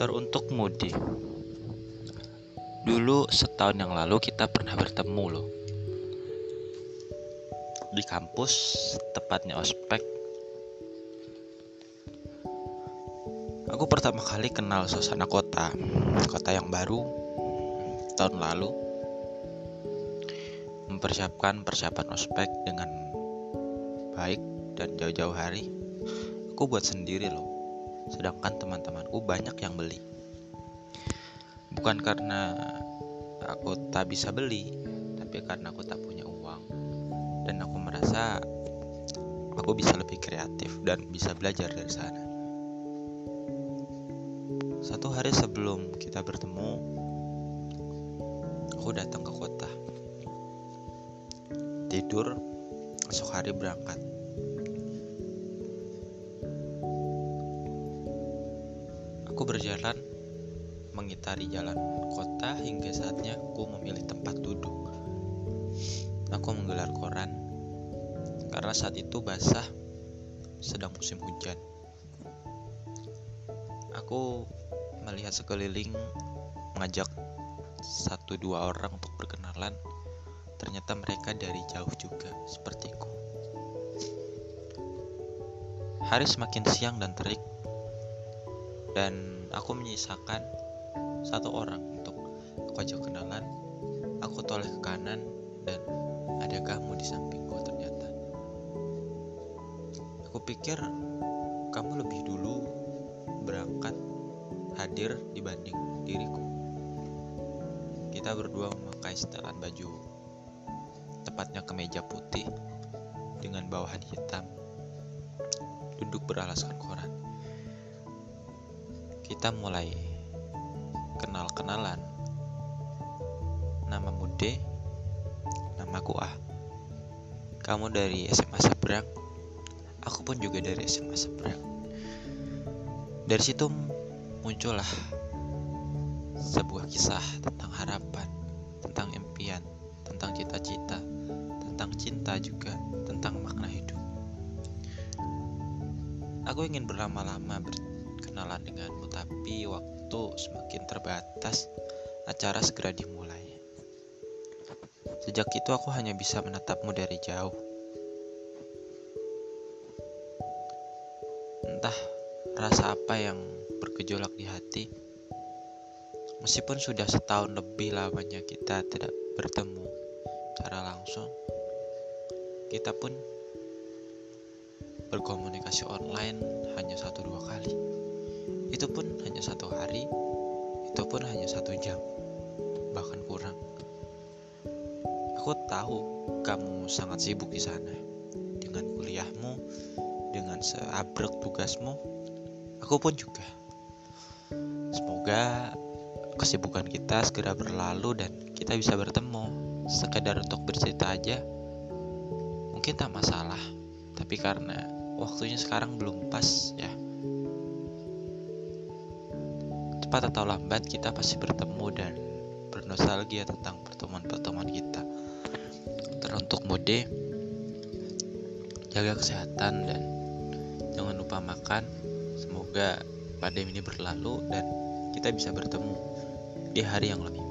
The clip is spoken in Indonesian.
Teruntuk Mudi. Dulu setahun yang lalu kita pernah bertemu loh. Di kampus, tepatnya ospek. Aku pertama kali kenal suasana kota Kota yang baru Tahun lalu. Mempersiapkan persiapan ospek dengan baik dan jauh-jauh hari. Aku buat sendiri loh sedangkan teman-temanku banyak yang beli. Bukan karena aku tak bisa beli, tapi karena aku tak punya uang dan aku merasa aku bisa lebih kreatif dan bisa belajar dari sana. Satu hari sebelum kita bertemu, aku datang ke kota. Tidur, esok hari berangkat. Aku berjalan mengitari jalan kota hingga saatnya aku memilih tempat duduk. Aku menggelar koran karena saat itu basah sedang musim hujan. Aku melihat sekeliling mengajak satu dua orang untuk berkenalan. Ternyata mereka dari jauh juga sepertiku. Hari semakin siang dan terik dan aku menyisakan satu orang untuk aku ajak kenalan aku toleh ke kanan dan ada kamu di sampingku ternyata. Aku pikir kamu lebih dulu berangkat hadir dibanding diriku. Kita berdua memakai setelan baju tepatnya kemeja putih dengan bawahan hitam duduk beralaskan koran kita mulai kenal-kenalan. Nama Mude, namaku A. Kamu dari SMA Seberang, aku pun juga dari SMA Seberang. Dari situ muncullah sebuah kisah tentang harapan, tentang impian, tentang cita-cita, tentang cinta juga, tentang makna hidup. Aku ingin berlama-lama ber kenalan denganmu, tapi waktu semakin terbatas, acara segera dimulai. Sejak itu aku hanya bisa menatapmu dari jauh. Entah rasa apa yang bergejolak di hati. Meskipun sudah setahun lebih lamanya kita tidak bertemu secara langsung, kita pun berkomunikasi online hanya satu dua kali. Itu pun hanya satu hari, itu pun hanya satu jam, bahkan kurang. Aku tahu kamu sangat sibuk di sana dengan kuliahmu, dengan seabrek tugasmu. Aku pun juga. Semoga kesibukan kita segera berlalu dan kita bisa bertemu sekedar untuk bercerita aja. Mungkin tak masalah, tapi karena waktunya sekarang belum pas ya cepat atau lambat kita pasti bertemu dan bernostalgia tentang pertemuan-pertemuan kita. Teruntuk mode, jaga kesehatan dan jangan lupa makan. Semoga pandemi ini berlalu dan kita bisa bertemu di hari yang lebih